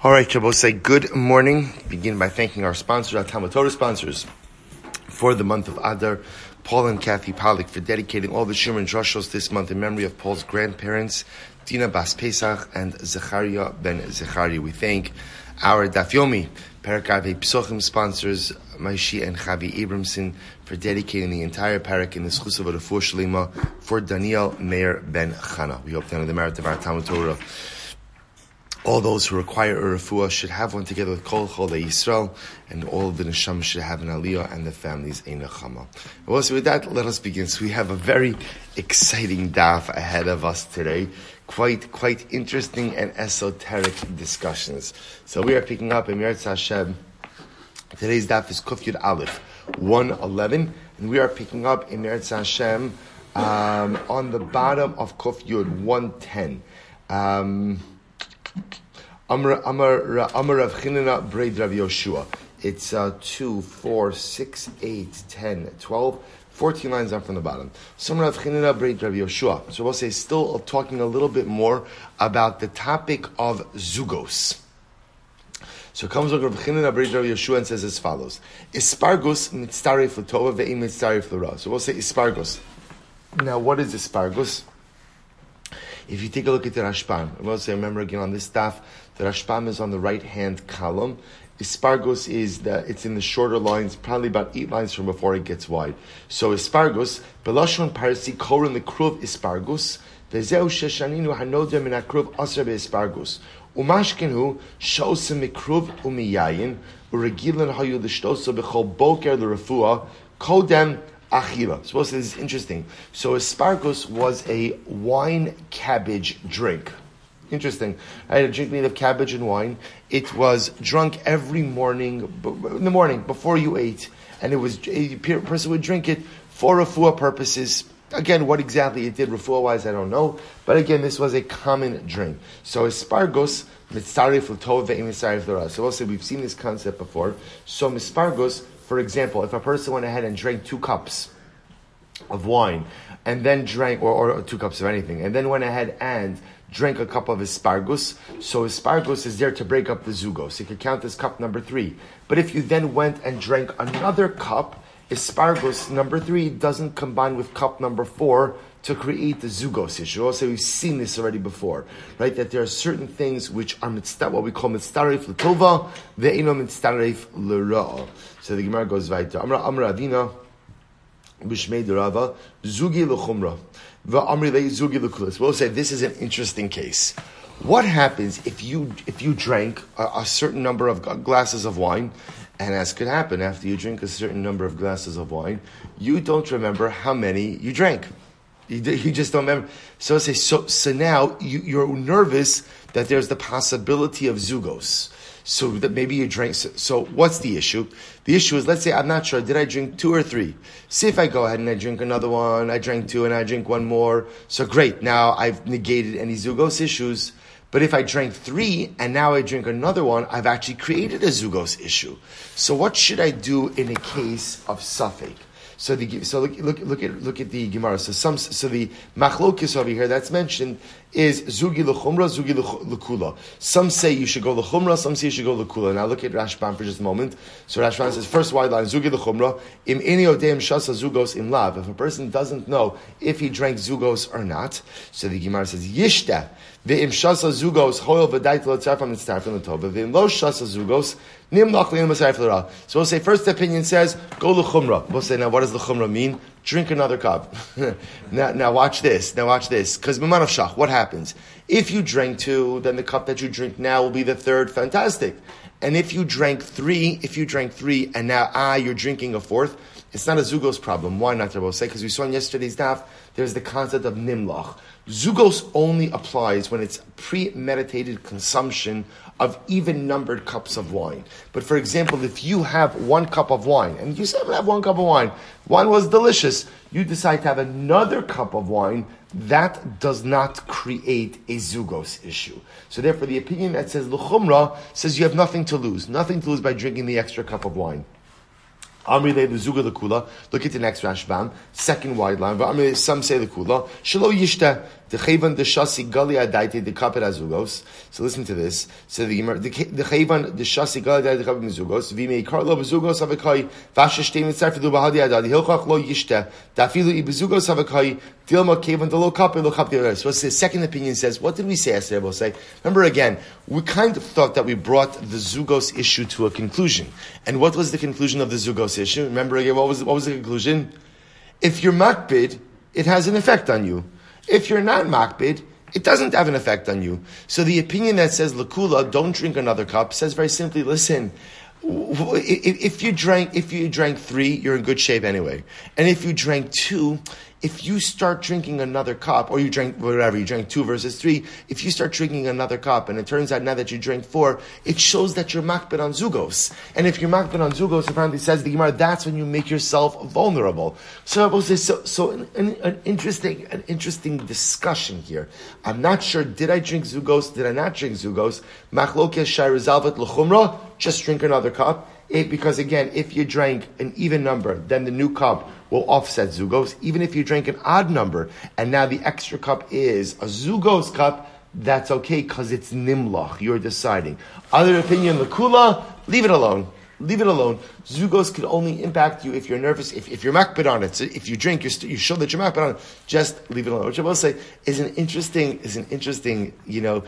All right, Shabbos, say good morning. Begin by thanking our sponsors, our Talmud Torah sponsors, for the month of Adar, Paul and Kathy Pollack, for dedicating all the Shimon Droshos this month in memory of Paul's grandparents, Dina Bas Pesach and Zechariah ben Zechariah. We thank our Dafyomi, Parakave Psochim sponsors, Maishi and Chavi Abramson, for dedicating the entire parak in the Schus of Shalima for Daniel Meir ben Chana. We hope to honor the merit of our Talmud Torah all those who require a refuah should have one together with Kol Chol Yisrael, and all the neshama should have an aliyah, and the families a nechama. Well, so with that, let us begin. So we have a very exciting daf ahead of us today. Quite, quite interesting and esoteric discussions. So we are picking up in Meretz Hashem. Today's daf is Kuf Yud Aleph, 111, and we are picking up in Meretz Hashem um, on the bottom of Kuf Yud 110. Um, Amar Amar Amar Rav Chinana Braid Rav Yoshua. It's uh, 2, 4, 6, 8, 10, 12, 14 lines up from the bottom. Some Rav Chinana Braid Rav Yoshua. So we'll say still talking a little bit more about the topic of zugos. So comes Rav Chinana Braid Rav Yoshua and says as follows: Ispargus mitzaref l'tova ve'im mitzaref l'ra. So we'll say ispargus. Now, what is ispargus? If you take a look at the Rashbam, I say, remember again on this staff, the Rashbam is on the right hand column. Ispargos is the, it's in the shorter lines, probably about eight lines from before it gets wide. So Ispargos, Belashon Parsi, Korin the Kruv Ispargos, Vezeu Sheshaninu Hanodem in Akruv Asr Ispargos. Umashkenu, Shosim Mikruv Umiyayin, Uregilan Hayu Lishtosa Bechol Boker the Refua, Kodem achila. So this is interesting. So aspargus was a wine cabbage drink. Interesting. I had a drink made of cabbage and wine. It was drunk every morning, in the morning, before you ate. And it was, a person would drink it for refuah purposes. Again, what exactly it did refuah wise, I don't know. But again, this was a common drink. So aspargus, mitzarif l'tov ve'im mitzarif So also we've seen this concept before. So mispargus for example, if a person went ahead and drank two cups of wine and then drank, or, or two cups of anything, and then went ahead and drank a cup of asparagus. So asparagus is there to break up the zugos. You could count this cup number three. But if you then went and drank another cup, asparagus number three doesn't combine with cup number four to create the zugos issue. Also, we've seen this already before, right? That there are certain things which are what we call mitzvah l'tova, ve'ino mitzvah l'ra. So the Gemara goes weiter. Amra Amra Adina, Bishmei Rava, Zugi l'chumra, ve'amri le Zugi l'kulas. We'll say this is an interesting case. What happens if you if you drank a, a certain number of glasses of wine and as could happen after you drink a certain number of glasses of wine, you don't remember how many you drank. You, you just don't remember. So say, so, so now you, you're nervous that there's the possibility of zugos. So that maybe you drank. So, what's the issue? The issue is, let's say I'm not sure. Did I drink two or three? See if I go ahead and I drink another one. I drank two and I drink one more. So great. Now I've negated any zugos issues. But if I drank three and now I drink another one, I've actually created a zugos issue. So what should I do in a case of suffix? So the so look look look at look at the Gemara. So some so the machlokis over here that's mentioned is zugi lechumra, zugi lekula. Some say you should go lechumra, some say you should go lekula. Now look at Rashbam for just a moment. So Rashbam says first wide line zugi lechumra im ini odeim shasa zugos im lav. If a person doesn't know if he drank zugos or not, so the Gemara says yishta ve'im shasa zugos hoil v'dait lotzarfam mitzarfim l'tov ve'im lo shasa zugos so we'll say first opinion says go l'chumra. We'll say now what does the chumra mean? Drink another cup. now, now watch this. Now watch this. Because of shach, what happens? If you drank two, then the cup that you drink now will be the third. Fantastic. And if you drank three, if you drank three, and now ah, you're drinking a fourth, it's not a zugos problem. Why not, Rabbi say? Because we saw in yesterday's daf, there's the concept of nimlach. Zugos only applies when it's premeditated consumption of even numbered cups of wine. But for example, if you have one cup of wine, and you going to have one cup of wine, wine was delicious, you decide to have another cup of wine, that does not create a zugos issue. So therefore, the opinion that says luchumra says you have nothing to lose, nothing to lose by drinking the extra cup of wine. Amri le zuga lekula. Look at the next Rashbam, second wide line. But Amri some say the Kula. Shalo yishta So listen to this. So the the chayvan the shasi gali adaiti the kapet lo. So the second opinion says, what did we say yesterday? We'll say, remember again, we kind of thought that we brought the zugos issue to a conclusion. And what was the conclusion of the zugos issue? Remember again, what was what was the conclusion? If you're makbid, it has an effect on you. If you're not makbid, it doesn't have an effect on you. So the opinion that says lakula, don't drink another cup, says very simply, listen, if you drank if you drank three, you're in good shape anyway. And if you drank two, if you start drinking another cup, or you drank whatever, you drank two versus three, if you start drinking another cup, and it turns out now that you drank four, it shows that you're makbid on zugos. And if you're makbid on zugos, apparently says the Gemara, that's when you make yourself vulnerable. So, so, so an, an, an, interesting, an interesting discussion here. I'm not sure, did I drink zugos, did I not drink zugos? Machlokes shai l'chumra, just drink another cup. It, because again, if you drank an even number, then the new cup will offset zugos. Even if you drank an odd number, and now the extra cup is a zugos cup, that's okay because it's nimlach. You're deciding. Other opinion, kula, leave it alone. Leave it alone. Zugos could only impact you if you're nervous, if, if you're makbid on it. So if you drink, you're st- you show that you're makbid on it. Just leave it alone. Which I will say is an interesting, is an interesting, you know,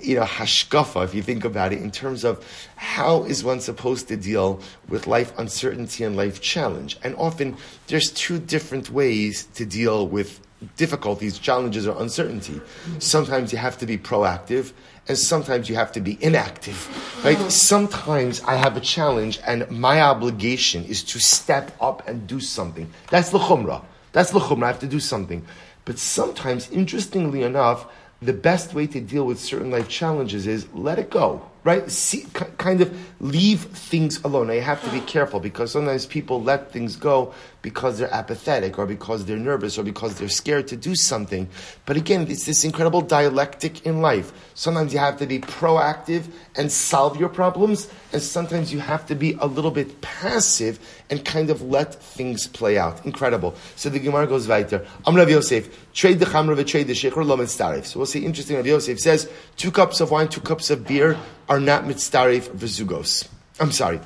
you know, hashkafa, if you think about it, in terms of how is one supposed to deal with life uncertainty and life challenge. And often there's two different ways to deal with difficulties, challenges, or uncertainty. Sometimes you have to be proactive, and sometimes you have to be inactive. Right? Sometimes I have a challenge, and my obligation is to step up and do something. That's the chumrah. That's the chumrah. I have to do something. But sometimes, interestingly enough, the best way to deal with certain life challenges is let it go right? See, kind of leave things alone. Now you have to be careful because sometimes people let things go because they're apathetic or because they're nervous or because they're scared to do something. But again, it's this incredible dialectic in life. Sometimes you have to be proactive and solve your problems, and sometimes you have to be a little bit passive and kind of let things play out. Incredible. So the Gemara goes weiter. I'm Rav Yosef. Trade the chamra, trade the shechur, lo So we'll see. Interesting. Rav Yosef says two cups of wine, two cups of beer are not mitzdarif v'zugos. I'm sorry.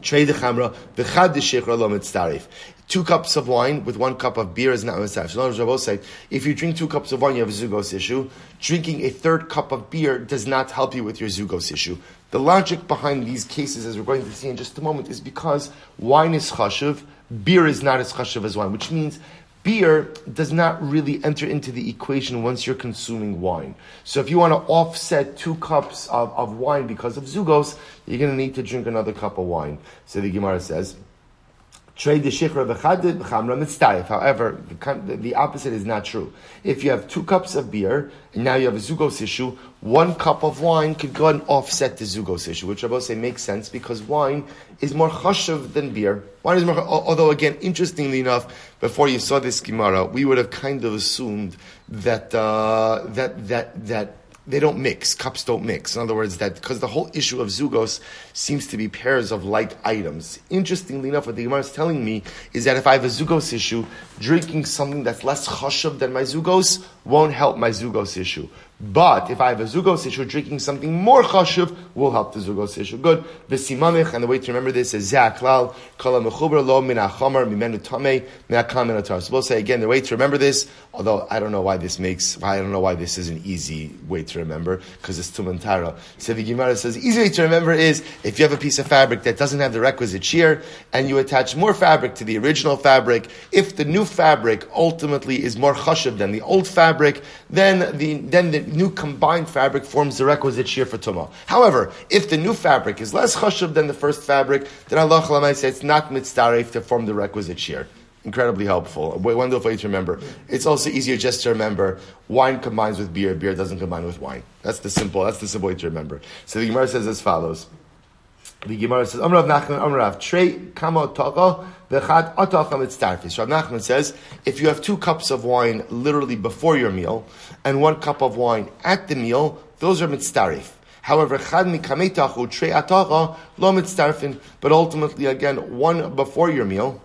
Trade the chamra, v'chad shechra lo. Two cups of wine with one cup of beer is not mitzdarif. So Rabbi say, if you drink two cups of wine, you have a zugos issue. Drinking a third cup of beer does not help you with your zugos issue. The logic behind these cases, as we're going to see in just a moment, is because wine is chashuv, beer is not as chashuv as wine, which means beer does not really enter into the equation once you're consuming wine. So if you want to offset two cups of, of wine because of zugos, you're going to need to drink another cup of wine. So the Gemara says, Trade the shichra v'chadid b'chamra mitztayif. However, the, opposite is not true. If you have two cups of beer and now you have a zugos issue, one cup of wine could go and offset the zugos issue, which I both say makes sense because wine is more chashav than beer. Wine is more, although again, interestingly enough, before you saw this Gemara, we would have kind of assumed that uh, that that that they don't mix. Cups don't mix. In other words, that because the whole issue of zugos seems to be pairs of like items. Interestingly enough, what the Gemara is telling me is that if I have a zugos issue, drinking something that's less chashav than my zugos won't help my zugos issue. But if I have a zugos issue, drinking something more chashuv will help the zugos issue. Good. V'simamich, and the way to remember this is zaklal kala mechuber lo min mimenu tamei min So we'll say again, the way to remember this, although I don't know why this makes, I don't know why this is an easy way to remember, because it's tumantara. So the Gemara says, easy way to remember is, if you have a piece of fabric that doesn't have the requisite shear, and you attach more fabric to the original fabric, if the new fabric ultimately is more chashuv than the old fabric, then the, then the new combined fabric forms the requisite shear for tumah. However, if the new fabric is less chashuv than the first fabric, then Allah might say it's not mitzdarif to form the requisite shear. Incredibly helpful. A wonderful way to remember. It's also easier just to remember wine combines with beer, beer doesn't combine with wine. That's the simple, that's the simple way to remember. So the Gemara says as follows. The Gemara says, Amrav Nachman, Amrav, Trey Kama Taga, Vechad Atacha Mitztarfis. Rav Nachman says, if you have two cups of wine literally before your meal, and one cup of wine at the meal, those are Mitztarif. However, Chad Atacha, Lo but ultimately, again, one before your meal,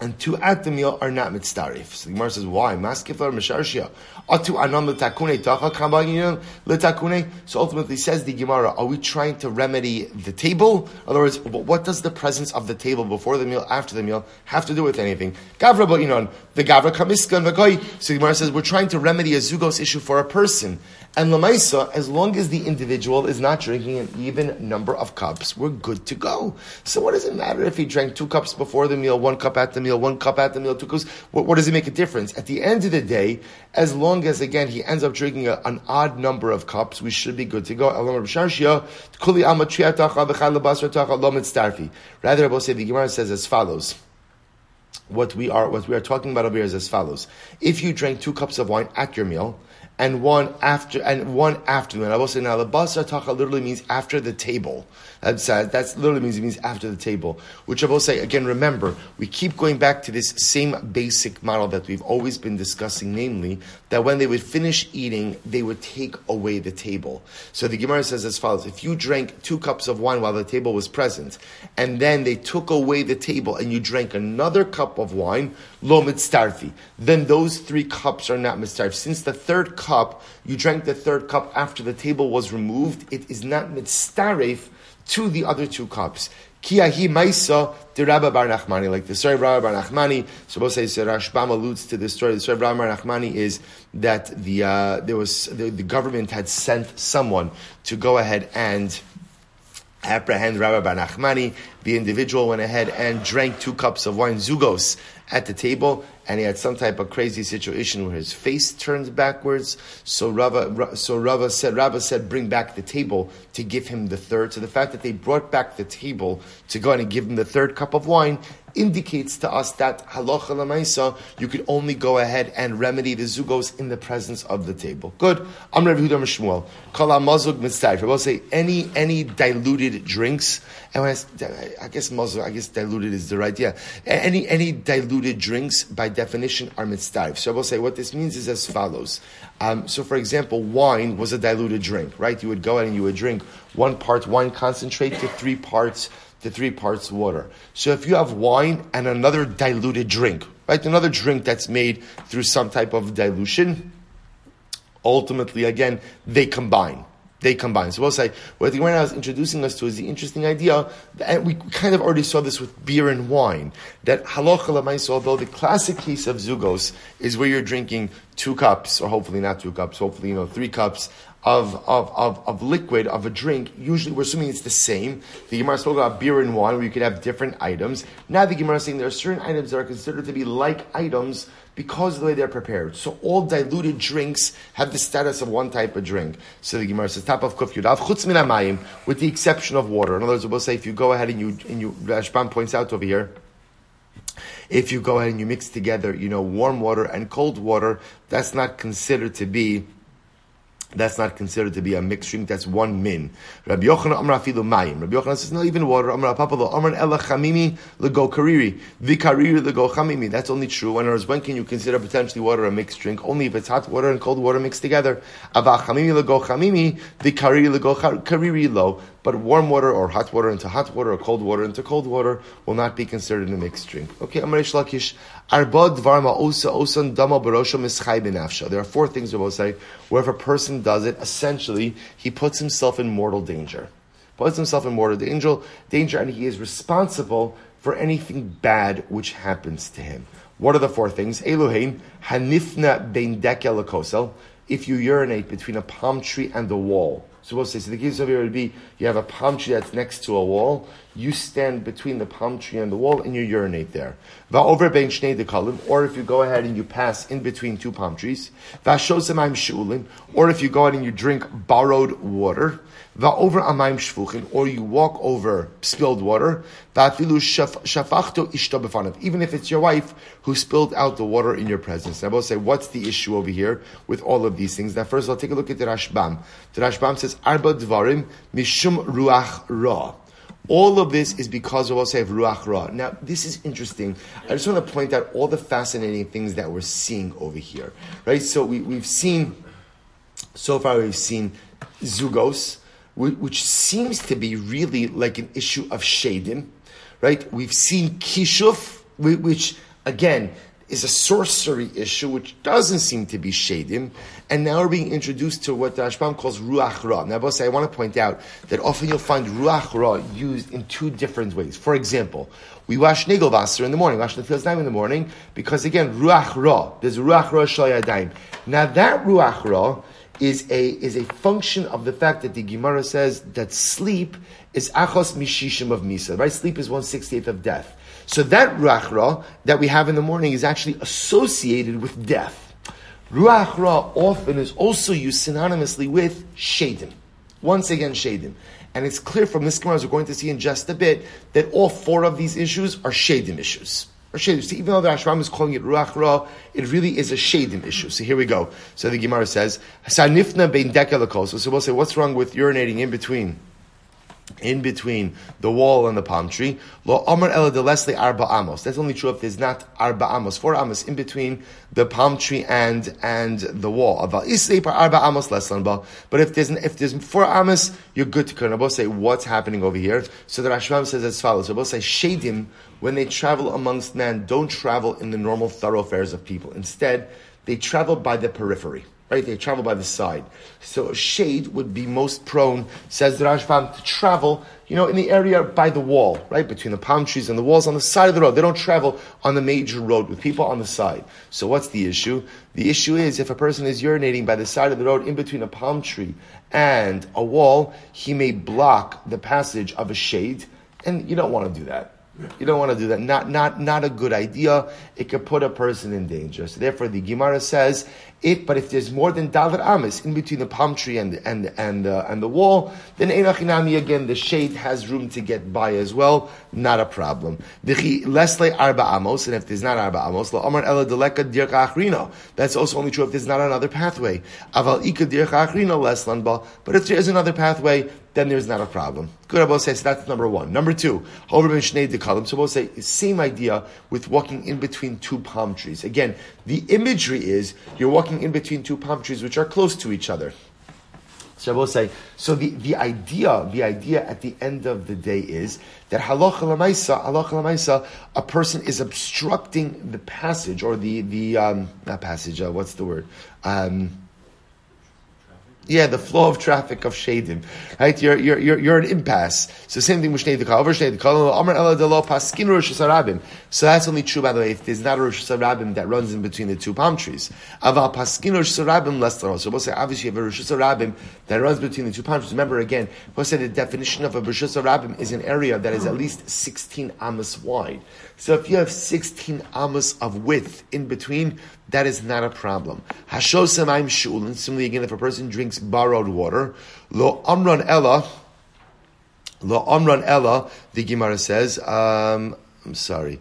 and two at the meal are not mitzdarif. So the Gemara says, why? Maskifar misharshia. Atu letakune tacha. So ultimately says the Gemara, are we trying to remedy the table? In other words, what does the presence of the table before the meal, after the meal, have to do with anything? Gavra ba'inon, the gavra kamiskan. So the Gemara says, we're trying to remedy a zugos issue for a person. And lamaisa, as long as the individual is not drinking an even number of cups, we're good to go. So what does it matter if he drank two cups before the meal, one cup at the meal, one cup at the meal, two cups? What, what does it make a difference? At the end of the day, as long as again he ends up drinking a, an odd number of cups, we should be good to go. Rather, Rabbi say the Gemara says as follows what we are what we are talking about over here is as follows. If you drank two cups of wine at your meal, and one after and one after. And I will say now the basar literally means after the table. That's uh, that's literally means it means after the table. Which I will say again. Remember, we keep going back to this same basic model that we've always been discussing, namely that when they would finish eating, they would take away the table. So the Gemara says as follows: If you drank two cups of wine while the table was present, and then they took away the table, and you drank another cup of wine, lo mitzarfi, then those three cups are not mitzarf. Since the third cup, you drank the third cup after the table was removed, it is not mitzaref to the other two cups. Kiyahi Maisa the Rabba Bar Nachmani, like the story of Rabba Bar Nachmani. So both say so Rashbam alludes to the story. The story of Rabba Bar Nachmani is that the uh, there was the, the government had sent someone to go ahead and apprehend Rabba Bar Nachmani. The individual went ahead and drank two cups of wine, zugos, at the table, and he had some type of crazy situation where his face turns backwards. So Rava, so Rava said, Rava said, bring back the table to give him the third. So the fact that they brought back the table to go and give him the third cup of wine indicates to us that halacha lamaisa, you could only go ahead and remedy the zugos in the presence of the table. Good. I'm Rabbi Yehuda Shmuel. Kol mazug mitzayif. I will say any any diluted drinks. And when I, I guess mazug, I guess diluted is the right. Yeah. Any any diluted drinks by definition are mitzayif. So I will say what this means is as follows. Um, so, for example, wine was a diluted drink, right? You would go out and you would drink one part wine concentrate to three parts to three parts water. So if you have wine and another diluted drink, right, another drink that's made through some type of dilution, ultimately, again, they combine. They combine. So we'll say what the Gemara is introducing us to is the interesting idea, and we kind of already saw this with beer and wine. That halacha lemaisa, although the classic case of zugos is where you're drinking two cups, or hopefully not two cups, hopefully you know three cups of, of, of, of liquid, of a drink, usually we're assuming it's the same. The Gemara spoke about beer and wine, where you could have different items. Now the Gemara is saying there are certain items that are considered to be like items because of the way they're prepared. So all diluted drinks have the status of one type of drink. So the Gemara says, top of kuf yudav, chutz min with the exception of water. In other words, we'll say if you go ahead and you, and you, Rashbam points out over here, if you go ahead and you mix together, you know, warm water and cold water, that's not considered to be that's not considered to be a mixed drink. That's one min. Rabbi Yochanan Amar Afilu Mayim. Rabbi Yochanan says not even water. Amar Apapalo Amar Ela Chamimi Lego Kariri Vikariri Lego Chamimi. That's only true. When when can you consider potentially water a mixed drink? Only if it's hot water and cold water mixed together. Ava Chamimi Lego Chamimi Vikariri Lego Kariri Lo. But warm water or hot water into hot water or cold water into cold water will not be considered a mixed drink. Okay, Amar Lakish. Arba Dvarma Osa Osan Dama Barosha Mischai. There are four things we will say where if a person does it, essentially he puts himself in mortal danger. Puts himself in mortal danger, danger, and he is responsible for anything bad which happens to him. What are the four things? Elohein Hanifna Ben Dekel Kosel. If you urinate between a palm tree and a wall, so we'll say, so the case over here would be you have a palm tree that's next to a wall, you stand between the palm tree and the wall and you urinate there. Or if you go ahead and you pass in between two palm trees, or if you go ahead and you drink borrowed water, over amayim shvuchin, or you walk over spilled water, even if it's your wife who spilled out the water in your presence. Now, I will say, what's the issue over here with all of these things? Now, first, I'll take a look at the Rashbam. The Rashbam says, Arba dvarim mishum ruach ra. All of this is because of of Ruach Ra. Now, this is interesting. I just want to point out all the fascinating things that we're seeing over here. Right? So we, we've seen, so far we've seen Zugos, which seems to be really like an issue of Shadim, right? We've seen Kishuf, which again, is a sorcery issue, which doesn't seem to be shadim, and now we're being introduced to what the Rashbam calls ruach ra. Now, boss, I want to point out that often you'll find ruach ra used in two different ways. For example, we wash nigel vaser in the morning, wash the fields in the morning, because again, ruach ra, there's ruach ra shayadayim. Now that ruach ra is a, is a function of the fact that the Gemara says that sleep is achos mishishim of misa, right? Sleep is one sixtieth of death. So that ruach ra that we have in the morning is actually associated with death. Ruach ra often is also used synonymously with shadim. Once again, shadim. And it's clear from this Gemara, as we're going to see in just a bit, that all four of these issues are shadim issues. Or shadim. So even though the Ashram is calling it ruach ra, it really is a shadim issue. So here we go. So the Gemara says, "Sanifna bein So we'll say, what's wrong with urinating in between? In between the wall and the palm tree. Lo Amar Ela de Leslie Arba Amos. That's only true if there's not Arba Amos, four Amos in between the palm tree and and the wall. Aval Arba Amos Leslanba. But if there's if there's four Amos, you're good to both say what's happening over here. So the Rashbam says as follows. both say Shadim when they travel amongst men don't travel in the normal thoroughfares of people. Instead, they travel by the periphery right? They travel by the side. So a shade would be most prone, says the Rashbam, to travel, you know, in the area by the wall, right? Between the palm trees and the walls on the side of the road. They don't travel on the major road with people on the side. So what's the issue? The issue is if a person is urinating by the side of the road in between a palm tree and a wall, he may block the passage of a shade, and you don't want to do that. You don't want to do that. Not, not, not a good idea. It could put a person in danger. So therefore, the Gemara says if, but if there's more than dalar amis in between the palm tree and and and uh, and the wall, then einachinami again the shade has room to get by as well. Not a problem. Arba amos, and if there's not arba amos, la deleka dirka achrino. That's also only true if there's not another pathway. Aval ika dirka achrino. But if there is another pathway, then there's not a problem. Good Abba says that's number one. Number two, however, Shnei Dekalim. So we'll say same idea with walking in between two palm trees. Again, the imagery is you're walking in between two palm trees which are close to each other. I will say, so the, the idea, the idea at the end of the day is that halacha lamaisa, halacha lamaisa, a person is obstructing the passage or the the um, not passage. Uh, what's the word? Um, yeah, the flow of traffic of Shadim. Right? You're, you're, you're, you're an impasse. So same thing with Shnei Dekal. Over Shnei Dekal, Amar Ela Delo Paskin Rosh Hashanah. So that's only true, by the way, if there's not a Rosh Hashanah that runs in between the two palm trees. Aval Paskin Rosh Hashanah less So we'll say, obviously, you have a Rosh Hashanah that runs between the two palm trees. Remember again, we'll say the definition of a Rosh Hashanah is an area that is at least 16 amos wide. So if you have 16 amos of width in between, that is not a problem. Hashosemaim shulin. Similarly, again, if a person drinks borrowed water, lo amran ella, lo amran ella. The Gemara says, um, I'm sorry.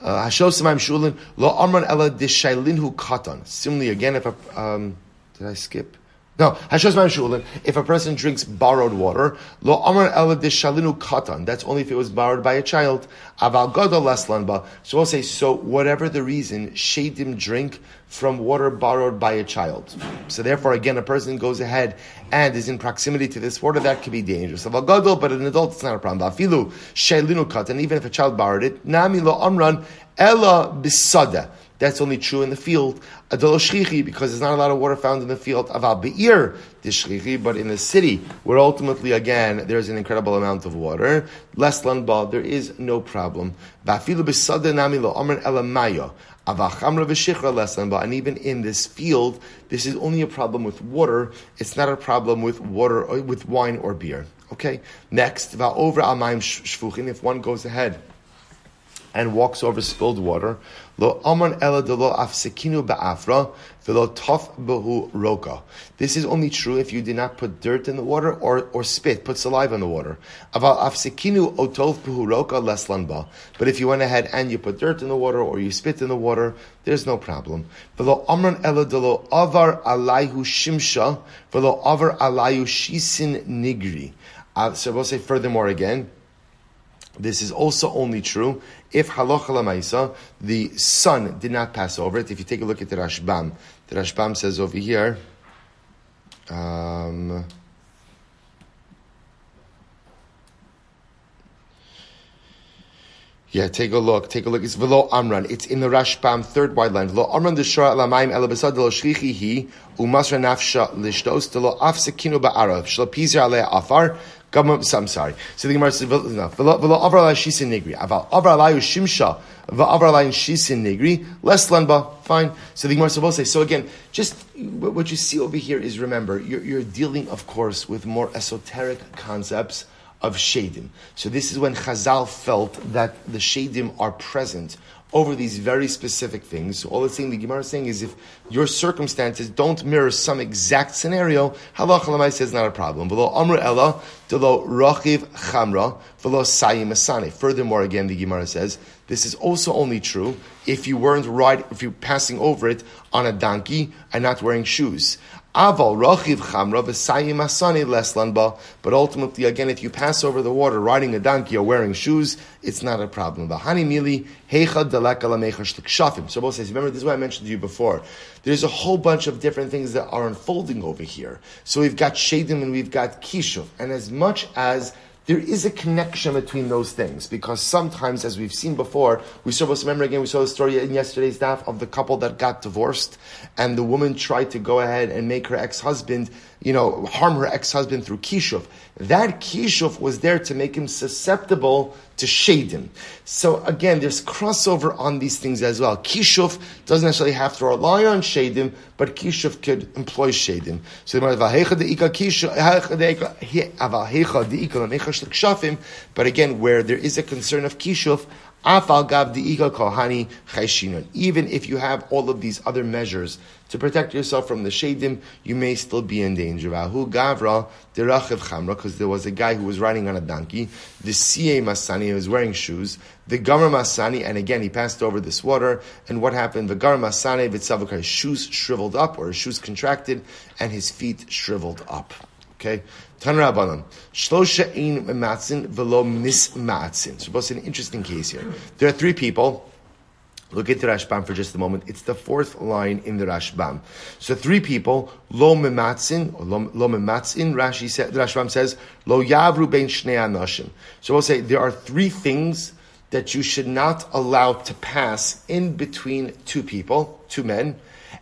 Uh, Hashosemaim shulin lo amran ella dishailinhu katan. Similarly, again, if a um, did I skip? No, if a person drinks borrowed water, lo amar shalinu katan. That's only if it was borrowed by a child. So we'll say, so whatever the reason, shadim drink from water borrowed by a child. So therefore, again, a person goes ahead and is in proximity to this water, that could be dangerous. But an adult, it's not a problem. Afilu shalinu katan. Even if a child borrowed it, nami lo amran ela bisada. That's only true in the field. Adolo shchichi, because there's not a lot of water found in the field. Aval be'ir shchichi, but in the city, where ultimately, again, there's an incredible amount of water. Less landball, there is no problem. Ba'afilu b'sada nami lo amran elamayo. And even in this field, this is only a problem with water. It's not a problem with water, with wine or beer. Okay. Next, over amayim shvuchin. If one goes ahead and walks over spilled water, Lo ba'afra tof roka. This is only true if you did not put dirt in the water or, or spit, put saliva in the water. But if you went ahead and you put dirt in the water or you spit in the water, there's no problem. Avar shimsha avar shisin nigri. Uh, so we'll say furthermore again. This is also only true if halacha lamaisa, the sun did not pass over it. If you take a look at the Rashbam, the Rashbam says over here. Um, Yeah, take a look. Take a look. It's Velo Amran. It's in the Rashbam, third wide line. Velo Amran deshra lamaim elabasad lo shlichihi umasra nafsha lishtos delo afsekinu ba'arav shlo pizir alei afar I'm sorry. So the Gemara says, "Velo avra alay shisin nigri." Aval avra alay shimsha va'avra alay shisin nigri less lanba. Fine. So the Gemara says, say. So again, just what you see over here is remember you're, you're dealing, of course, with more esoteric concepts of shadim. So this is when Chazal felt that the shadim are present over these very specific things. So all it's saying, the Gemara is saying is if your circumstances don't mirror some exact scenario, halacha lamai says not a problem. V'lo amr ella, lo rachiv chamra, v'lo sayim asane. Furthermore, again, the Gemara says, this is also only true if you weren't right, if you're passing over it on a donkey and not wearing shoes. Aval rochiv chamra v'sayim asani leslanba. But ultimately, again, if you pass over the water riding a donkey or wearing shoes, it's not a problem. V'hani mili heicha delekala shafim. So both says, remember, this is what I mentioned to you before. There's a whole bunch of different things that are unfolding over here. So we've got shadim and we've got kishuv. And as much as there is a connection between those things because sometimes, as we've seen before, we saw, this. remember again, we saw the story in yesterday's daf of the couple that got divorced and the woman tried to go ahead and make her ex-husband, you know, harm her ex-husband through kishuf. That kishuf was there to make him susceptible to shadim. So again, there's crossover on these things as well. Kishuf doesn't necessarily have to rely on shadim, but kishuf could employ shadim. So but again, where there is a concern of even if you have all of these other measures to protect yourself from the shadim, you may still be in danger. gavra because there was a guy who was riding on a donkey. The siye masani was wearing shoes. The gamar masani, and again he passed over this water. And what happened? The gamar masani his shoes shriveled up or his shoes contracted, and his feet shriveled up. Okay, Tan Rabbanan. Shlosha ein matzin velo mismatzin. So, what's an interesting case here? There are three people. Look at the Rashbam for just a moment. It's the fourth line in the Rashbam. So three people, lo mematzin, lo, mematzin, Rashi said, the Rashbam says, lo yavru bein shnei anashim. So we'll say there are three things that you should not allow to pass in between two people, two men,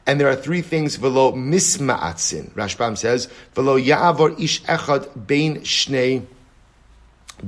and there are three things, velo misma'atzin. Rashbam says, velo ya'avor ish echad bein shnei,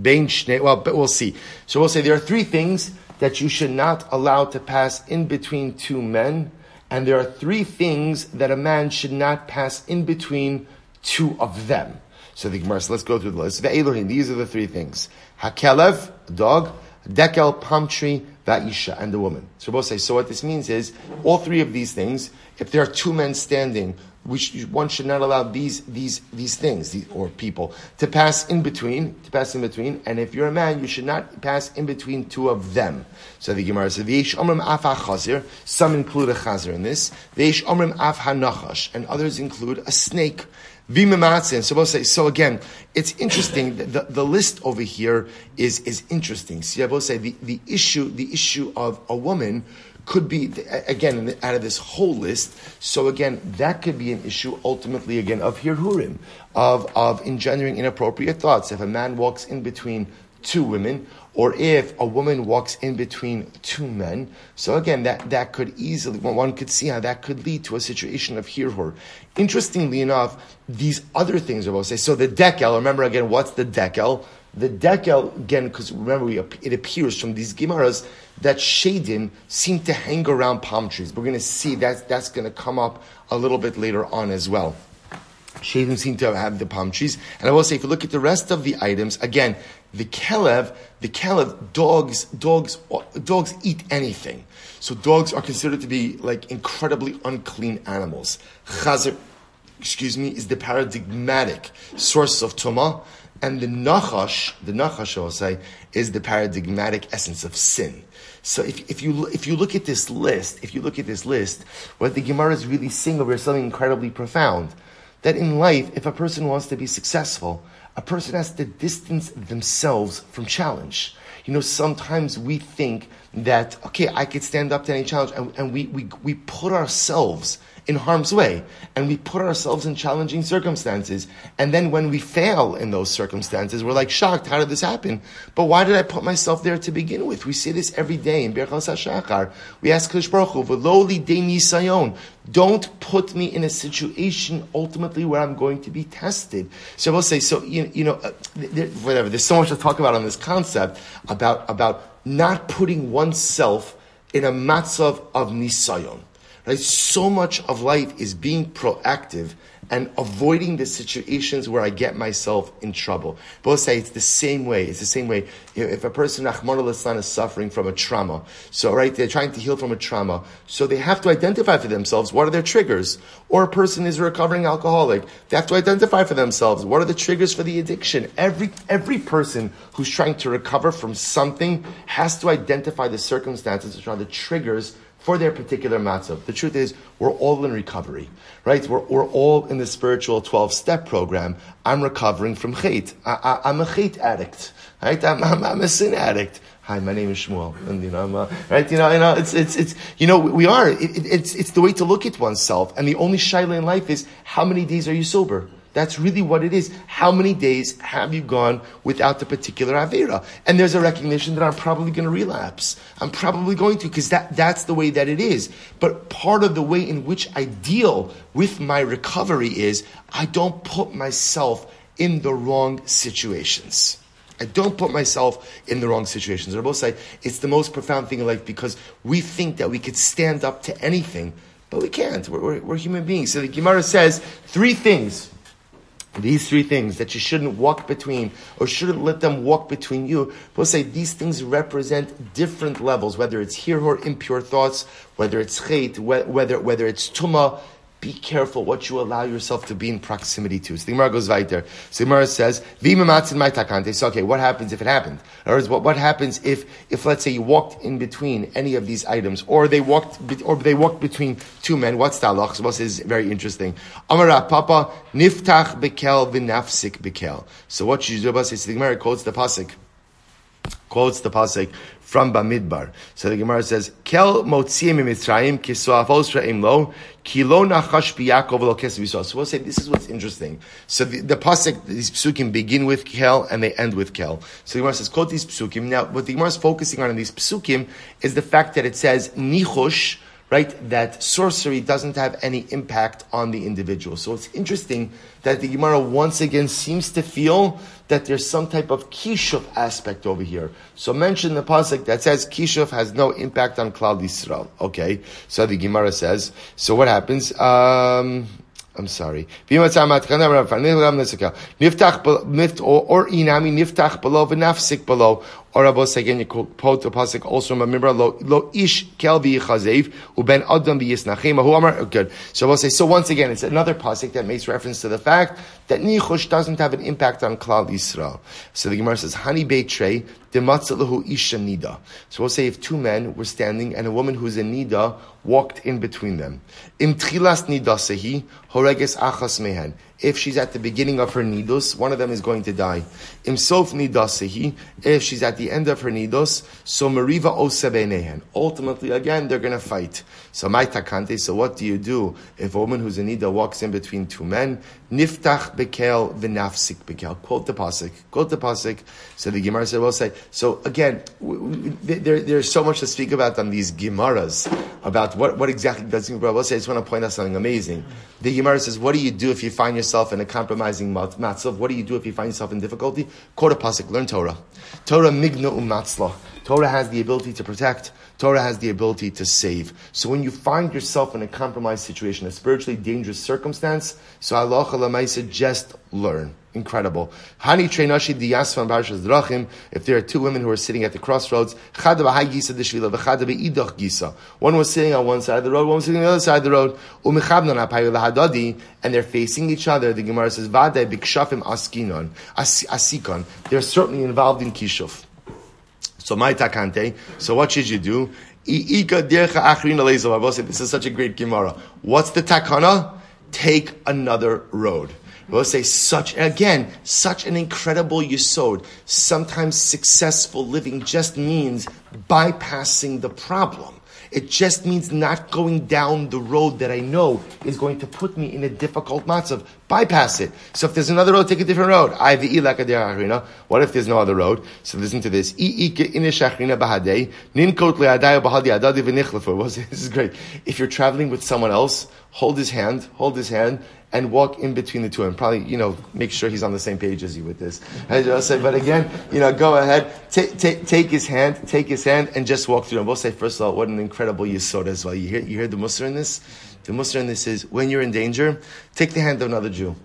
bein shnei, well, but we'll see. So we'll say there are three things that you should not allow to pass in between two men, and there are three things that a man should not pass in between two of them. So the Gemara, let's go through the list. Ve'elohim, these are the three things. Hakelev, dog, dekel, palm tree, Va'isha, and the woman. So both say, so what this means is, all three of these things, if there are two men standing, which one should not allow these these these things these, or people to pass in between to pass in between and if you're a man you should not pass in between two of them so the Gemara says v'yish omrim af chazir some include a chazir in this v'yish omrim af hanachash and others include a snake Vimamatzin. So we'll say, so again, it's interesting. The, the list over here is, is interesting. See, I will say the, the issue, the issue of a woman could be, again, out of this whole list. So again, that could be an issue ultimately, again, of hirhurim, of, of engendering inappropriate thoughts. If a man walks in between two women, or if a woman walks in between two men. So again, that, that could easily, one could see how that could lead to a situation of hirhur. Interestingly enough, these other things are about to say, so the dekel, remember again, what's the dekel? The dekel, again, because remember, we, it appears from these Gemaras that shadim seem to hang around palm trees. We're going to see that that's going to come up a little bit later on as well. Shadim seem to have the palm trees. And I will say, if you look at the rest of the items, again, the kelev, the kelev, dogs, dogs, dogs eat anything. So dogs are considered to be like incredibly unclean animals. Chazir, excuse me, is the paradigmatic source of tuma, and the nachash, the nachash, I will say, is the paradigmatic essence of sin. So if, if you if you look at this list, if you look at this list, what the Gemara is really saying over is something incredibly profound that in life, if a person wants to be successful, a person has to distance themselves from challenge. You know, sometimes we think that, okay, I could stand up to any challenge, and, and we, we, we put ourselves in harm's way. And we put ourselves in challenging circumstances. And then when we fail in those circumstances, we're like shocked, how did this happen? But why did I put myself there to begin with? We see this every day in Birchas HaShachar. We ask Kodesh Baruch Hu, V'loli de nisayon. Don't put me in a situation ultimately where I'm going to be tested. So I will say, so, you, you know, uh, there, whatever, there's so much to talk about on this concept about, about not putting oneself in a matzav of nisayon. Right? So much of life is being proactive and avoiding the situations where I get myself in trouble. Both say it's the same way. It's the same way. If a person, Ahmad al is suffering from a trauma, so right, they're trying to heal from a trauma, so they have to identify for themselves what are their triggers. Or a person is a recovering alcoholic, they have to identify for themselves what are the triggers for the addiction. Every every person who's trying to recover from something has to identify the circumstances, which are the triggers for their particular matzav. The truth is, we're all in recovery, right? We're, we're all in the spiritual 12 step program. I'm recovering from chait. I, am a chait addict, right? I'm, I'm, I'm, a sin addict. Hi, my name is Shmuel, and you know, I'm right. You know, you know, it's it's it's you know, we are. It, it, it's it's the way to look at oneself, and the only shaila in life is how many days are you sober? That's really what it is. How many days have you gone without the particular Avera? And there's a recognition that I'm probably going to relapse. I'm probably going to, because that, that's the way that it is. But part of the way in which I deal with my recovery is I don't put myself in the wrong situations. I don't put myself in the wrong situations. I both say it's the most profound thing in life because we think that we could stand up to anything, but we can't. We're, we're, we're human beings. So the Gemara says three things these three things that you shouldn't walk between or shouldn't let them walk between you. We'll say these things represent different levels, whether it's here or impure thoughts, whether it's chait, whether, whether it's tuma, be careful what you allow yourself to be in proximity to. So the Gemara goes right there. So the Gemara says, my takante. So okay, what happens if it happened? Words, what, what happens if, if let's say you walked in between any of these items, or they walked, or they walked between two men? What's the halach? So is very interesting. Amara Papa niftach bekel v'nafsik bekel. So what should you do? So the Gemara quotes the pasuk quotes the pasuk from Bamidbar. So the Gemara says, "Kel motziyim mitzrayim kisoafos re'im lo kilo nachash biyakov lo kesef So we'll say this is what's interesting. So the, the pasuk, these psukim begin with kel and they end with kel. So the Gemara says, "Quote these psukim." Now, what the Gemara is focusing on in these psukim is the fact that it says nichush right, that sorcery doesn't have any impact on the individual. So it's interesting that the Gemara once again seems to feel that there's some type of kishuf aspect over here. So mention the pasuk that says kishuf has no impact on Klal Yisrael. Okay, so the Gemara says. So what happens? Um, I'm sorry. Niftach or inami niftach below v'nafsik below. Or Rabos again, you quote the pasuk also remember lo lo ish kel v'yichazev uben adam v'yisnachim who amar oh, good. So we'll say so once again. It's another pasuk that makes reference to the fact that nichush doesn't have an impact on Klal Yisrael. So the Gemara says hani beitrei dematzalahu isha nida. So we'll say if two men were standing and a woman who's in nida walked in between them. Im tchilas nidasehi horeges achas mehen if she's at the beginning of her nidus, one of them is going to die. Imsof if she's at the end of her nidus, so mariva osebeinehen. Ultimately, again, they're going to fight. So my takante, so what do you do if a woman who's a nida walks in between two men? Niftach bekel v'nafsik bekel. Quote the pasuk. Quote the pasuk. So the Gemara said, "We'll say." So again, there, there's so much to speak about on these Gemaras about what, what exactly does Gemara. Say. I just want to point out something amazing. The Gemara says, "What do you do if you find yourself in a compromising matzav? What do you do if you find yourself in difficulty? Quote a pasuk. Learn Torah. Torah migna umatzlah. Torah has the ability to protect. Torah has the ability to save. So when you find yourself in a compromised situation, a spiritually dangerous circumstance, so Allah lamaisa just learn. Incredible. Hani treinashi diyasvan parshas drachim. If there are two women who are sitting at the crossroads, One was sitting on one side of the road, one was sitting on the other side of the road. And they're facing each other. The Gemara says, Vade bikshafim askinon, asikon. They're certainly involved in kishuf. So my takante. So what should you do? This is such a great Gemara. What's the takana? Take another road. We'll say such again, such an incredible yisod. Sometimes successful living just means bypassing the problem. It just means not going down the road that I know is going to put me in a difficult matzav. Bypass it. So if there's another road, take a different road. What if there's no other road? So listen to this. This is great. If you're traveling with someone else, hold his hand, hold his hand, and walk in between the two and probably, you know, make sure he's on the same page as you with this. But again, you know, go ahead, take, take, take his hand, take his hand and just walk through. And we'll say, first of all, what an incredible yisod as well. You hear, you hear the Musar in this? The Musar in this is, when you're in danger, take the hand of another Jew.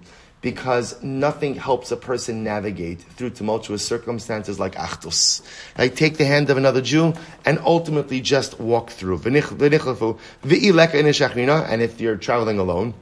Because nothing helps a person navigate through tumultuous circumstances like Achdus. Right? Take the hand of another Jew and ultimately just walk through. And if you're traveling alone,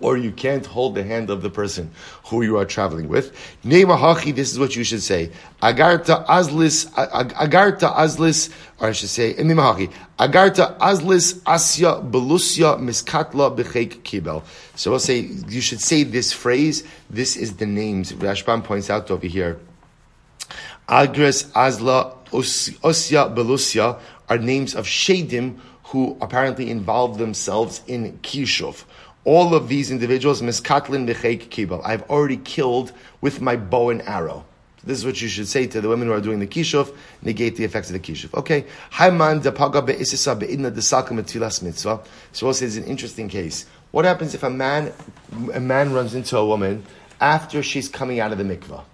or you can't hold the hand of the person who you are traveling with. Hachi, this is what you should say. Agarta azlis, agarta azlis, or I should say, Hachi. Agarta azlis asya belusya miskatla bechek kibel. So we'll say, you should say this phrase. This is the names. Rashbam points out over here. Agres azla osya belusya are names of shadim who apparently involve themselves in kishuf all of these individuals, miskatlin b'cheik kibel. I've already killed with my bow and arrow. This is what you should say to the women who are doing the kishuf, negate the effects of the kishuf. Okay. Haiman depaga be'isisa be'idna desakum etfilas mitzvah. So also it's an interesting case. What happens if a man, a man runs into a woman after she's coming out of the mikvah?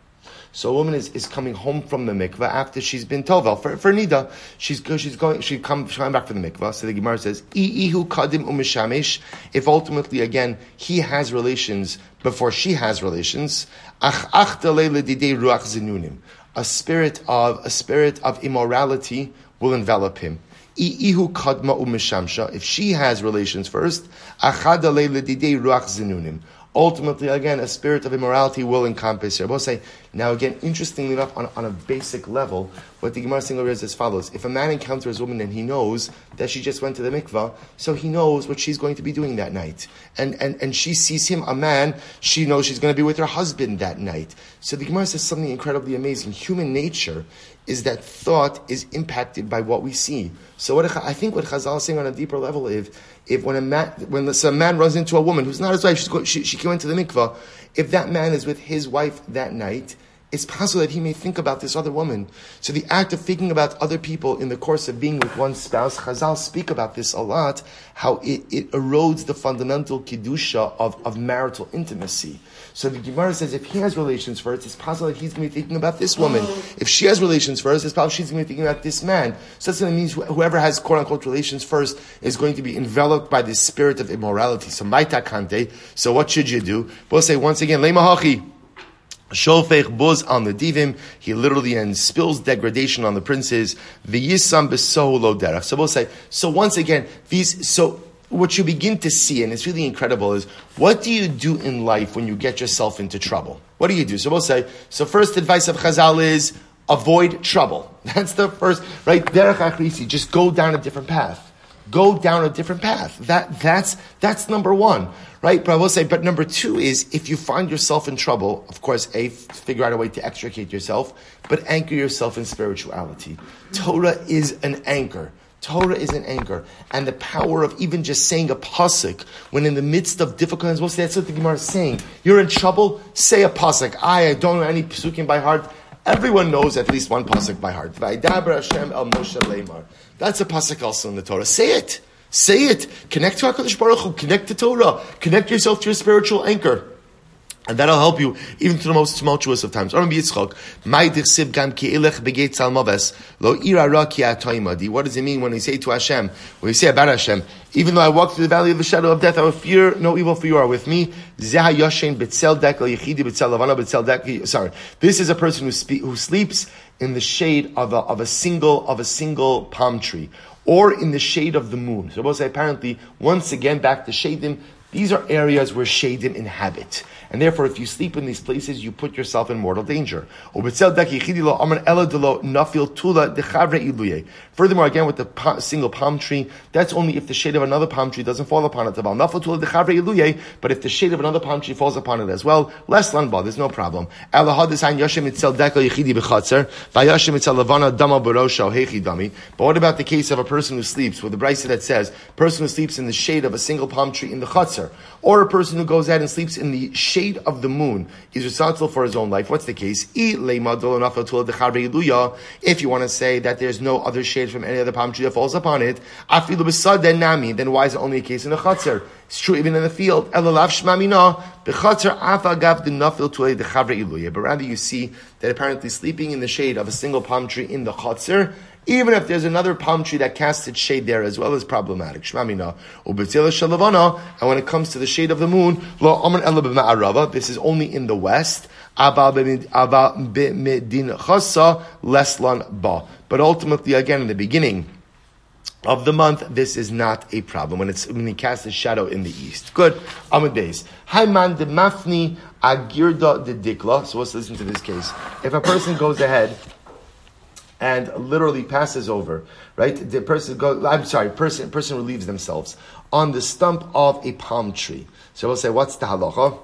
So a woman is, is coming home from the mikvah after she's been tovel for, for nida. She's she's going she come she's coming back from the mikvah. So the Gemara says ihu kadim umishamish. If ultimately again he has relations before she has relations, ach ach ruach zinunim. A spirit of a spirit of immorality will envelop him. Ihu kadma umishamsha. If she has relations first, achada ruach zinunim ultimately, again, a spirit of immorality will encompass here. We'll say, now again, interestingly enough, on, on a basic level, what the Gemara saying is as follows. If a man encounters a woman and he knows that she just went to the mikvah, so he knows what she's going to be doing that night. And, and, and she sees him, a man, she knows she's going to be with her husband that night. So the Gemara says something incredibly amazing. Human nature is that thought is impacted by what we see. So what I think what Chazal is saying on a deeper level is, if when a man, when a man runs into a woman who's not his wife, going, she, she came into the mikvah, if that man is with his wife that night, it's possible that he may think about this other woman. So the act of thinking about other people in the course of being with one spouse, Chazal speak about this a lot, how it, it erodes the fundamental kedusha of, of marital intimacy. So the Gemara says if he has relations first, it's possible that he's going to be thinking about this woman. If she has relations first, it's possible she's going to be thinking about this man. So that's what it means whoever has quote unquote relations first is going to be enveloped by the spirit of immorality. So maita kante. So what should you do? We'll say once again, lemahachi. Shofech buz on the divim. He literally and spills degradation on the princes. The yisam besohulo derech. So we'll say. So once again, these. So what you begin to see, and it's really incredible, is what do you do in life when you get yourself into trouble? What do you do? So we'll say. So first advice of Chazal is avoid trouble. That's the first right. Derech achrisi. Just go down a different path go down a different path. That, that's, that's number one, right? But I will say, but number two is if you find yourself in trouble, of course, A, figure out a way to extricate yourself, but anchor yourself in spirituality. Torah is an anchor. Torah is an anchor, and the power of even just saying a pasuk when in the midst of difficulties. Well, that's what the Gemara is saying. You're in trouble. Say a pasuk. I, I don't know any pasukim by heart. Everyone knows at least one pasuk by heart. Hashem el Moshe Lemar. That's a pasuk also in the Torah. Say it. Say it. Connect to HaKadosh Baruch Hu. Connect to Torah. Connect yourself to your spiritual anchor. And that'll help you even to the most tumultuous of times. What does it mean when we say to Hashem, when we say about Hashem, even though I walk through the valley of the shadow of death, I will fear no evil for you are with me. Sorry. This is a person who, spe- who sleeps in the shade of a, of a single, of a single palm tree or in the shade of the moon. So we'll say apparently, once again, back to Shadim, These are areas where shadim inhabit. And therefore, if you sleep in these places, you put yourself in mortal danger. Furthermore, again, with the single palm tree, that's only if the shade of another palm tree doesn't fall upon it. But if the shade of another palm tree falls upon it as well, less lanba, there's no problem. But what about the case of a person who sleeps, with the brisa that says, person who sleeps in the shade of a single palm tree in the chutzner, or a person who goes out and sleeps in the shade of the moon, is responsible for his own life. What's the case? If you want to say that there's no other shade from any other palm tree that falls upon it, then why is it only a case in the chutzner? It's true even in the field. But rather you see that apparently sleeping in the shade of a single palm tree in the chutzner even if there's another palm tree that casts its shade there as well as problematic. Shmamina. And when it comes to the shade of the moon, this is only in the west. But ultimately, again, in the beginning, of the month, this is not a problem when it's when he casts his shadow in the east. Good. Amid base. Haiman de mafni agirda de dikla. So let's listen to this case. If a person goes ahead and literally passes over, right? The person goes, I'm sorry, person, person relieves themselves on the stump of a palm tree. So we'll say, what's the halacha?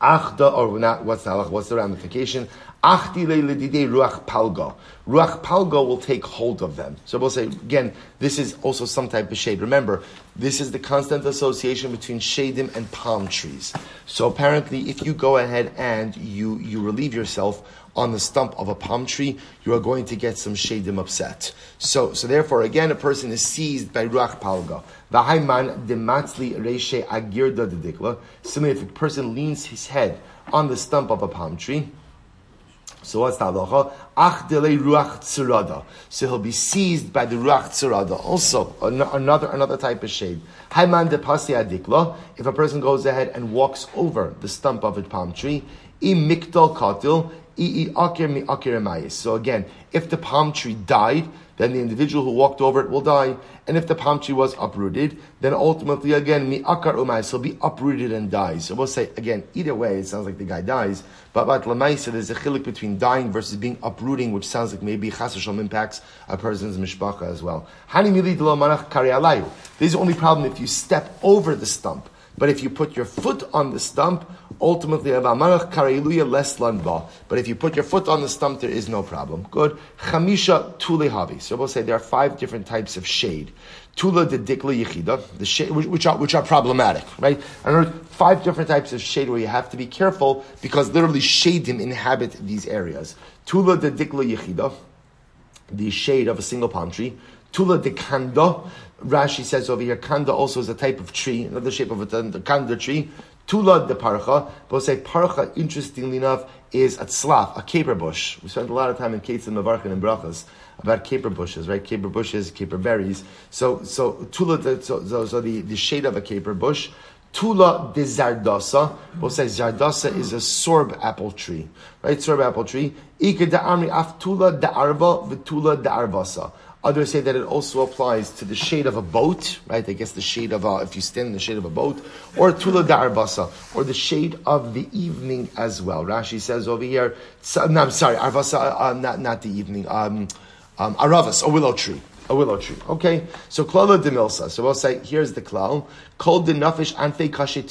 Achda, or not, what's the halacha? What's the ramification? Ruach palga. Ruach palga will take hold of them. So we'll say, again, this is also some type of shade. Remember, this is the constant association between shadim and palm trees. So apparently, if you go ahead and you, you relieve yourself on the stump of a palm tree, you are going to get some shadim upset. So, so therefore, again, a person is seized by ruach palga. Dematzli agirda. Similarly, if a person leans his head on the stump of a palm tree, so what's the halacha? Ach ruach tzurada. So he'll be seized by the ruach tzurada. Also, another another type of shade. Haiman de adikla. If a person goes ahead and walks over the stump of a palm tree, im mikdal katil, so again, if the palm tree died, then the individual who walked over it will die. And if the palm tree was uprooted, then ultimately again, mi'akar umais, he'll be uprooted and dies. So we'll say, again, either way, it sounds like the guy dies. But but lamaisa, there's a chilik between dying versus being uprooting, which sounds like maybe chasashom impacts a person's mishpacha as well. Hani mili manach There's the only problem if you step over the stump. But if you put your foot on the stump, ultimately less lanba. But if you put your foot on the stump, there is no problem. Good. Chamisha tulehavi. So we'll say there are five different types of shade. Tula de dikla yichida, the shade which are which are problematic, right? And five different types of shade where you have to be careful because literally shadim inhabit these areas. Tula de dikla yichida, the shade of a single palm tree. Tula de kanda, Rashi says over here, kanda also is a type of tree, another shape of a kanda tree. Tula de parcha, but say parcha, interestingly enough, is a tzlaf, a caper bush. We spent a lot of time in and Mavarchan and Brachas about caper bushes, right? Caper bushes, caper berries. So, so tula, de, so, so, so the, the shade of a caper bush. Tula de zardasa. We'll say zardasa is a sorb apple tree, right? Sorb apple tree. Ika de amri af tula de arva, v'tula de arvasa. Others say that it also applies to the shade of a boat, right? I guess the shade of a, if you stand in the shade of a boat, or tula da'arbasa, or the shade of the evening as well. Rashi says over here, no, I'm sorry, arvasa, uh, not, not the evening, um, um, aravas, a willow tree. A willow tree. Okay? So klala de milsa. So we'll say, here's the klal. Kol de nafish anfe kashe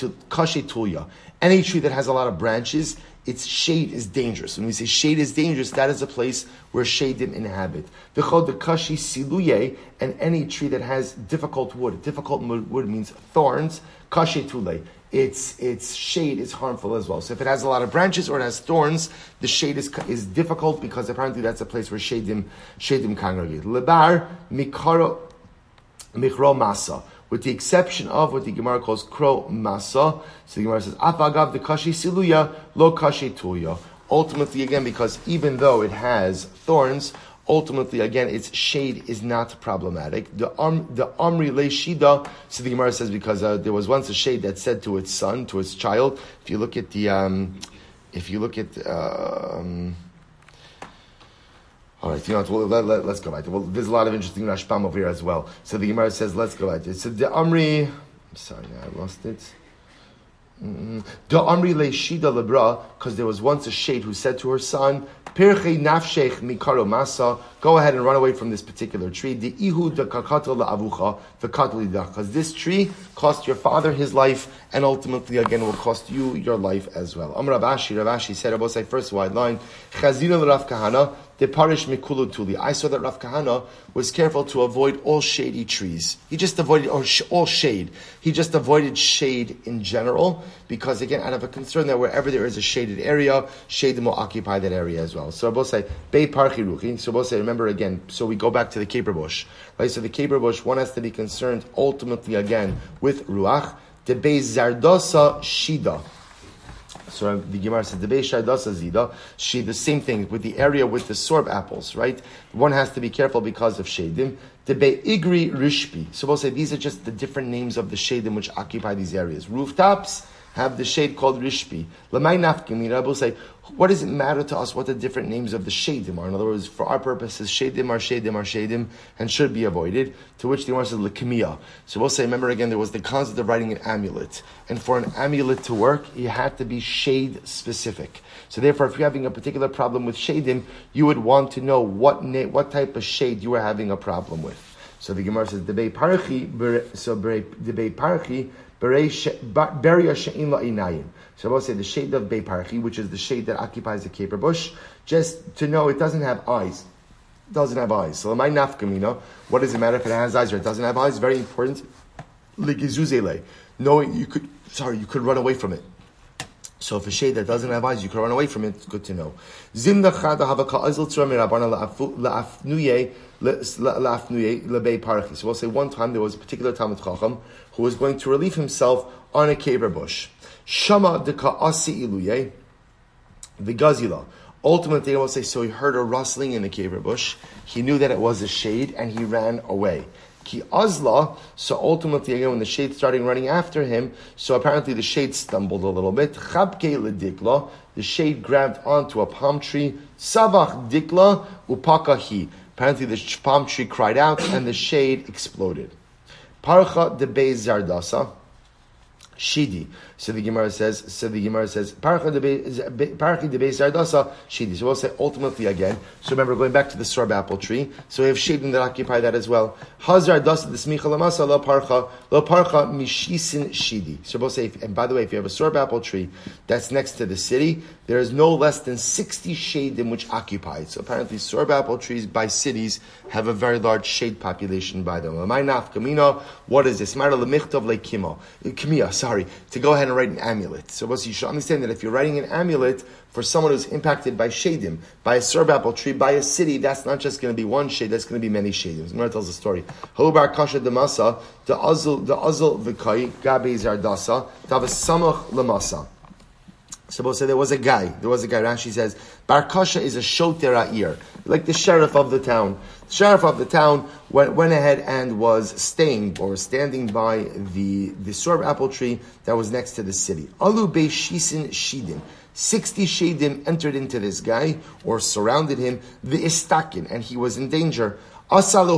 tulya. Any tree that has a lot of branches its shade is dangerous. When we say shade is dangerous, that is a place where shadim inhabit. V'chol kashi siluye, and any tree that has difficult wood. Difficult wood means thorns. Kashi tule. Its, its shade is harmful as well. So if it has a lot of branches or it has thorns, the shade is, is difficult because apparently that's a place where shadim, shadim congregate. Lebar mikaro mikro masa with the exception of what the Gemara calls kro masa. So the Gemara says, afagav the kashi siluya, lo kashi tuya. Ultimately, again, because even though it has thorns, ultimately, again, its shade is not problematic. The um, the Amri Le Shida, so the Gemara says, because uh, there was once a shade that said to its son, to its child, if you look at the, um, if you look at, uh, um, all right, you know? Well, let, let, go back. Well, there's a lot of interesting Rashbam over here as well. So the Gemara says, let's go back. So the Amri, sorry, I lost it. The Amri Shida Lebra, because there was once a shade who said to her son, Pirche nafshech mikaro masa, go ahead and run away from this particular tree. The ihu de kakato avucha, the because this tree cost your father his life, and ultimately again will cost you your life as well. Amr Rav Ashi, Rabashi said, I will say first wide line, Chazina Rav Kahana, the parish tuli. I saw that Rav Kahana was careful to avoid all shady trees. He just avoided all shade. He just avoided shade in general because again, out of a concern that wherever there is a shaded area, shade will occupy that area as well. So both say Bei Parchi Ruchi. So both say remember again. So we go back to the caper bush, right? So the caper bush, one has to be concerned ultimately again with ruach. The Bei Zardosa Shida. So the Gemara says the Dasa Zida. She the same thing with the area with the sorb apples, right? One has to be careful because of shadim. The Beigri Rishpi. So we'll say these are just the different names of the shadim which occupy these areas. Rooftops have the shade called Rishpi. Lamai Rabbi will say, what does it matter to us what the different names of the shadim are? In other words, for our purposes, shadim are shadim are shadim and should be avoided. To which the Gemara says lekimiya. So we'll say, remember again, there was the concept of writing an amulet, and for an amulet to work, it had to be shade specific. So therefore, if you're having a particular problem with shadim, you would want to know what na- what type of shade you are having a problem with. So the Gemara says, debei parchi, so debei parchi Beria she'in. So I will say the shade of Beiparchi, which is the shade that occupies the caper bush, just to know it doesn't have eyes. It doesn't have eyes. So my nafkamina, what does it matter if it has eyes or it doesn't have eyes? Very important. Ligizuzele. Knowing you could, sorry, you could run away from it. So if a shade that doesn't have eyes, you can run away from it. It's good to know. Zimna chada havaka azil tzra mirabana la'afnuye la'afnuye parchi. So we'll say one time there was a particular Talmud Chacham who was going to relieve himself on a caper bush. Shama de ka'asi iluye gazila. Ultimately, I will say, so he heard a rustling in the caper bush. He knew that it was a shade, and he ran away. Ki azla. So ultimately, again, when the shade started running after him, so apparently the shade stumbled a little bit. Chabke ledikla. The shade grabbed onto a palm tree. Savach dikla upakahi. Apparently, the palm tree cried out, and the shade exploded. Parcha de Beis Zardasa. Shidi. So the Gemara says, so the Gemara says, Parchi de Beis Shidi. So we'll say ultimately again. So remember, going back to the sorb apple tree. So we have shadim that occupy that as well. Hazar Dasa the Smicha Lamasa, Lo Parcha, Lo Parcha Mishisin Shidi. So we'll say, and by the way, if you have a sorb apple tree that's next to the city, there is no less than 60 shadim which occupy it. So apparently sorb apple trees by cities have a very large shade population by them. What is this? Mara Lemichtov Lekimo. Kimia, sorry. To go ahead and write an amulet. So you should understand that if you're writing an amulet for someone who's impacted by shadim, by a sorb apple tree, by a city, that's not just going to be one shade, that's going to be many shadim. Gemara tells a story. Hobar kasha demasa, the azul, the azul v'kai, gabi zardasa, tava samach Suppose say there was a guy. There was a guy. Rashi says Bar Kasha is a shoter ear, like the sheriff of the town. The sheriff of the town went, went ahead and was staying or standing by the the sorb apple tree that was next to the city. Alu beishisin shidim. Sixty shadim entered into this guy or surrounded him. The istakin, and he was in danger. So there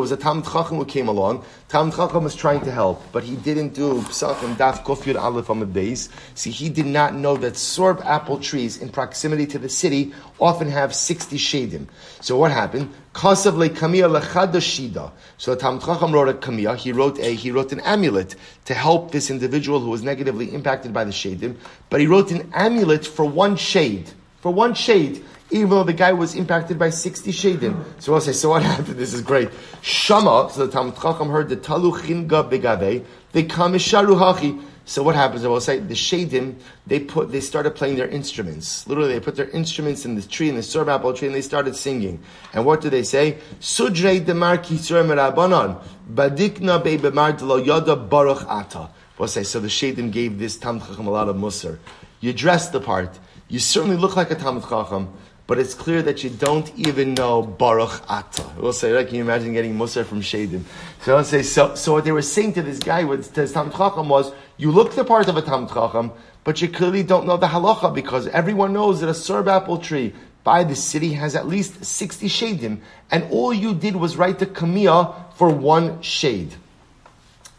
was a Tam Chacham who came along. Tam Chacham was trying to help, but he didn't do Psach and Daf Kofyud Aleph on the. See, he did not know that sorb apple trees in proximity to the city often have 60 shadim. So what happened? So Tam Chacham wrote a kamiyah. He wrote a he wrote an amulet to help this individual who was negatively impacted by the shadim. But he wrote an amulet for one shade. For one shade even though the guy was impacted by 60 shadim. So I'll say, so what happened? This is great. Shama, so the Talmud Chacham heard the talu chinga begave, they come hachi. So what happens? I will say the shadim they put they started playing their instruments. Literally, they put their instruments in the tree in the sorb apple tree and they started singing. And what do they say? Sudre demar kisur merabanan badikna be bemar yada baruch ata. We'll say so. The shadim gave this Talmud Chacham a lot of musar. You dress the part. You certainly look like a Talmud Chacham but it's clear that you don't even know Baruch Ata. We'll say, right? Can you imagine getting Musar from Shadim? So I'll say, so, so what they were saying to this guy, with his Tam Chacham was, you look the part of a Tam Chacham, but you clearly don't know the halacha because everyone knows that a sorb apple tree by the city has at least 60 shadim, and all you did was write the kamiyah for one shade.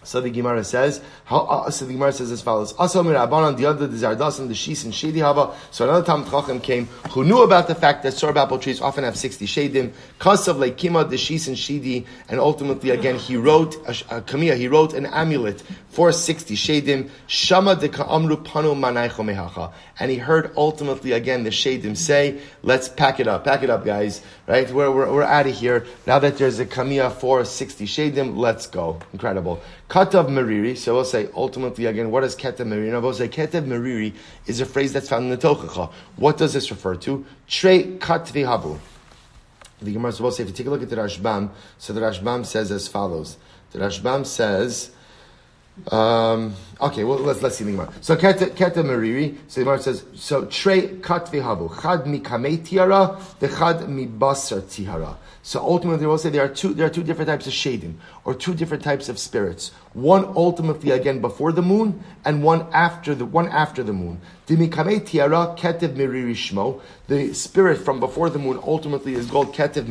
So the Gemara says, how, uh, so the Gemara says as follows: Asal mirabanan the other the zardas and the shis and shady hava. So another time Chacham came who knew about the fact that sorb apple trees often have sixty shadim. Kasav like kima the shis and shidi, and ultimately again he wrote a, kamiya. He wrote an amulet for sixty shadim. Shama de ka'amru panu manaycho mehacha, and he heard ultimately again the shadim say, "Let's pack it up, pack it up, guys. Right? We're we're, we're out of here now that there's a kamiya for sixty shadim. Let's go. Incredible." Katav Meriri, so we'll say ultimately again, what is Ketav Meriri? Now we'll say Ketav Meriri is a phrase that's found in the Tochacha. What does this refer to? Tre Katvi Havu. The Gemara will say, if you take a look at the Rashbam, so the Rashbam says as follows. The Rashbam says, um, okay, well let's let's see the Gemara. So keta meriri. So the Gemara says so tre kat vihavu chad mi kamei tiara chad mi basar tihara. So ultimately, we'll say there are two there are two different types of shadim or two different types of spirits. One ultimately again before the moon, and one after the one after the moon. Shmo. The spirit from before the moon ultimately is called ketev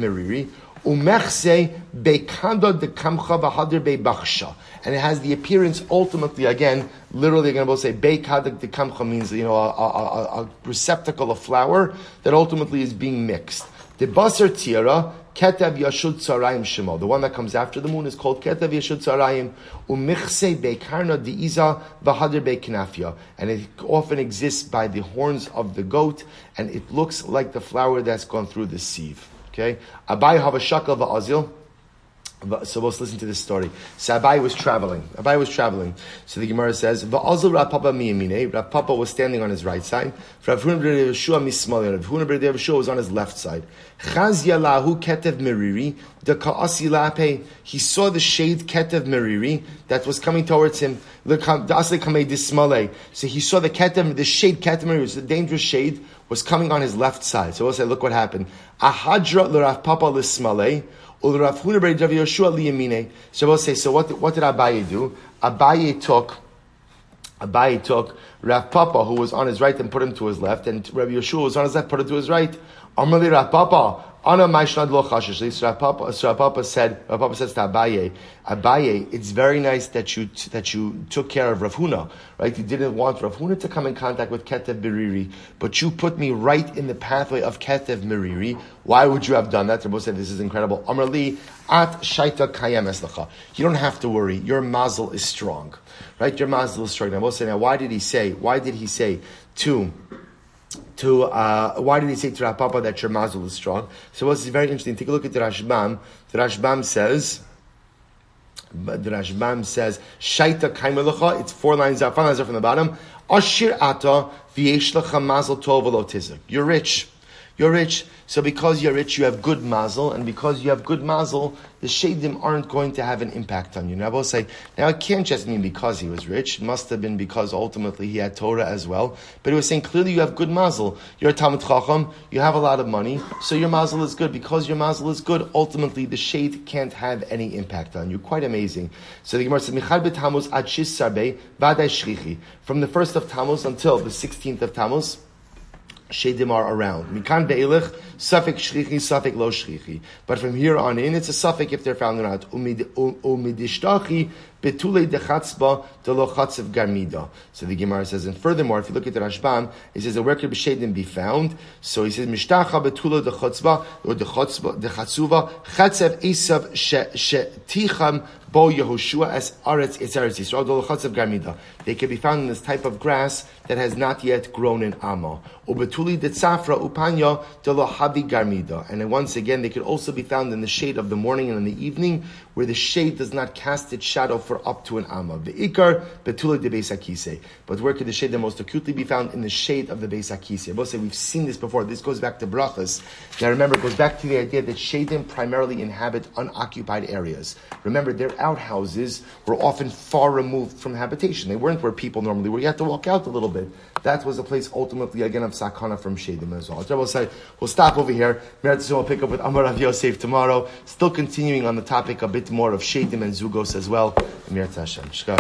bechsha, and it has the appearance ultimately again, literally going to say bekada de kamcha means you know a, a, a, receptacle of flour that ultimately is being mixed. The basar tiara ketev yashud tzarayim shemo. The one that comes after the moon is called ketev yashud tzarayim umichse bekarna diiza v'hadir beknafia, and it often exists by the horns of the goat, and it looks like the flour that's gone through the sieve. Okay, Abai have a shakal va'azil. So let's listen to this story. So Abai was traveling. Abai was traveling. So the Gemara says, "Va'azil Rav Papa miyamine." Rav Papa was standing on his right side. Rav Huna b'Rav. Rav was on his left side. Ketev meriri. The ka'asi lape. He saw the shade ketev meriri that was coming towards him. So he saw the ketev, the shade ketev meriri, was a dangerous shade, was coming on his left side. So we'll say, look what happened. Ahadra l'Rav Papa l'smale. So we'll say, so what, what did Abaye do? Abaye took, Abaye took Rav Papa, who was on his right, and put him to his left, and Rabbi Yeshua was on his left, put him to his right. Amali Rav Papa, Ana Maishnad Lo Chashish. So Rav Papa, so Rav Papa said, Rav Papa says to Abaye, Abaye, it's very nice that you that you took care of Rav Huna, right? You didn't want Rav Huna to come in contact with Ketev Meriri, but you put me right in the pathway of Ketev Meriri. Why would you have done that? Rabbi said, this is incredible. Amrli at Shaita Kayem Eslacha. You don't have to worry. Your mazel is strong, right? Your mazel is strong. We'll say, now, why did he say? Why did he say to? To uh, why did he say to Rav Papa that your mazel is strong? So what's very interesting. Take a look at the Rashbam. The Rashbam says. The Rashbam says, Shaita kaimelacha, it's four lines up, five lines up from the bottom. Ashir ata v'yesh lecha mazel tov You're rich. You're rich. So because you're rich, you have good mazel, and because you have good mazel, the shadim aren't going to have an impact on you. Now I will say, now it can't just mean because he was rich. It must have been because ultimately he had Torah as well. But it was saying clearly you have good mazel. You're a Talmud Chacham, you have a lot of money, so your mazel is good. Because your mazel is good, ultimately the shade can't have any impact on you. Quite amazing. So the Gemara says. From the first of Tammuz until the 16th of Tammuz, Shadim are around. Mikan be'elich, suffix shrichi, suffix lo shrichi. But from here on in, it's a suffix if they're found or not. Umidishtachi betule dechatzba lo chatzev garmida. So the Gemara says, and furthermore, if you look at the Rashbam, it says, where could Shadim be found? So he says, mishtacha betule dechatzba, or dechatzuva, chatzev esav sheticham Bo Yehoshua as Aretz Itzaretz Yisrael Dolochatzav Garmida. They can be found in this type of grass that has not yet grown in Amma. Ubetuli Detzafra Upanya Dolohavi Garmida. And once again, they could also be found in the shade of the morning and in the evening, where the shade does not cast its shadow for up to an Amma. The Ikar Betuli de Beis. But where could the shade the most acutely be found? In the shade of the Beis. I will say we've seen this before. This goes back to Brachas. Now remember, it goes back to the idea that shadim primarily inhabit unoccupied areas. Remember, they're outhouses were often far removed from habitation. They weren't where people normally were. You had to walk out a little bit. That was a place ultimately, again, of sakana from Shadim as well. We'll say, we'll stop over here. We'll pick up with Amar Rav Yosef tomorrow. Still continuing on the topic a bit more of Shadim and Zugos as well. Amir Tashem. Shkar,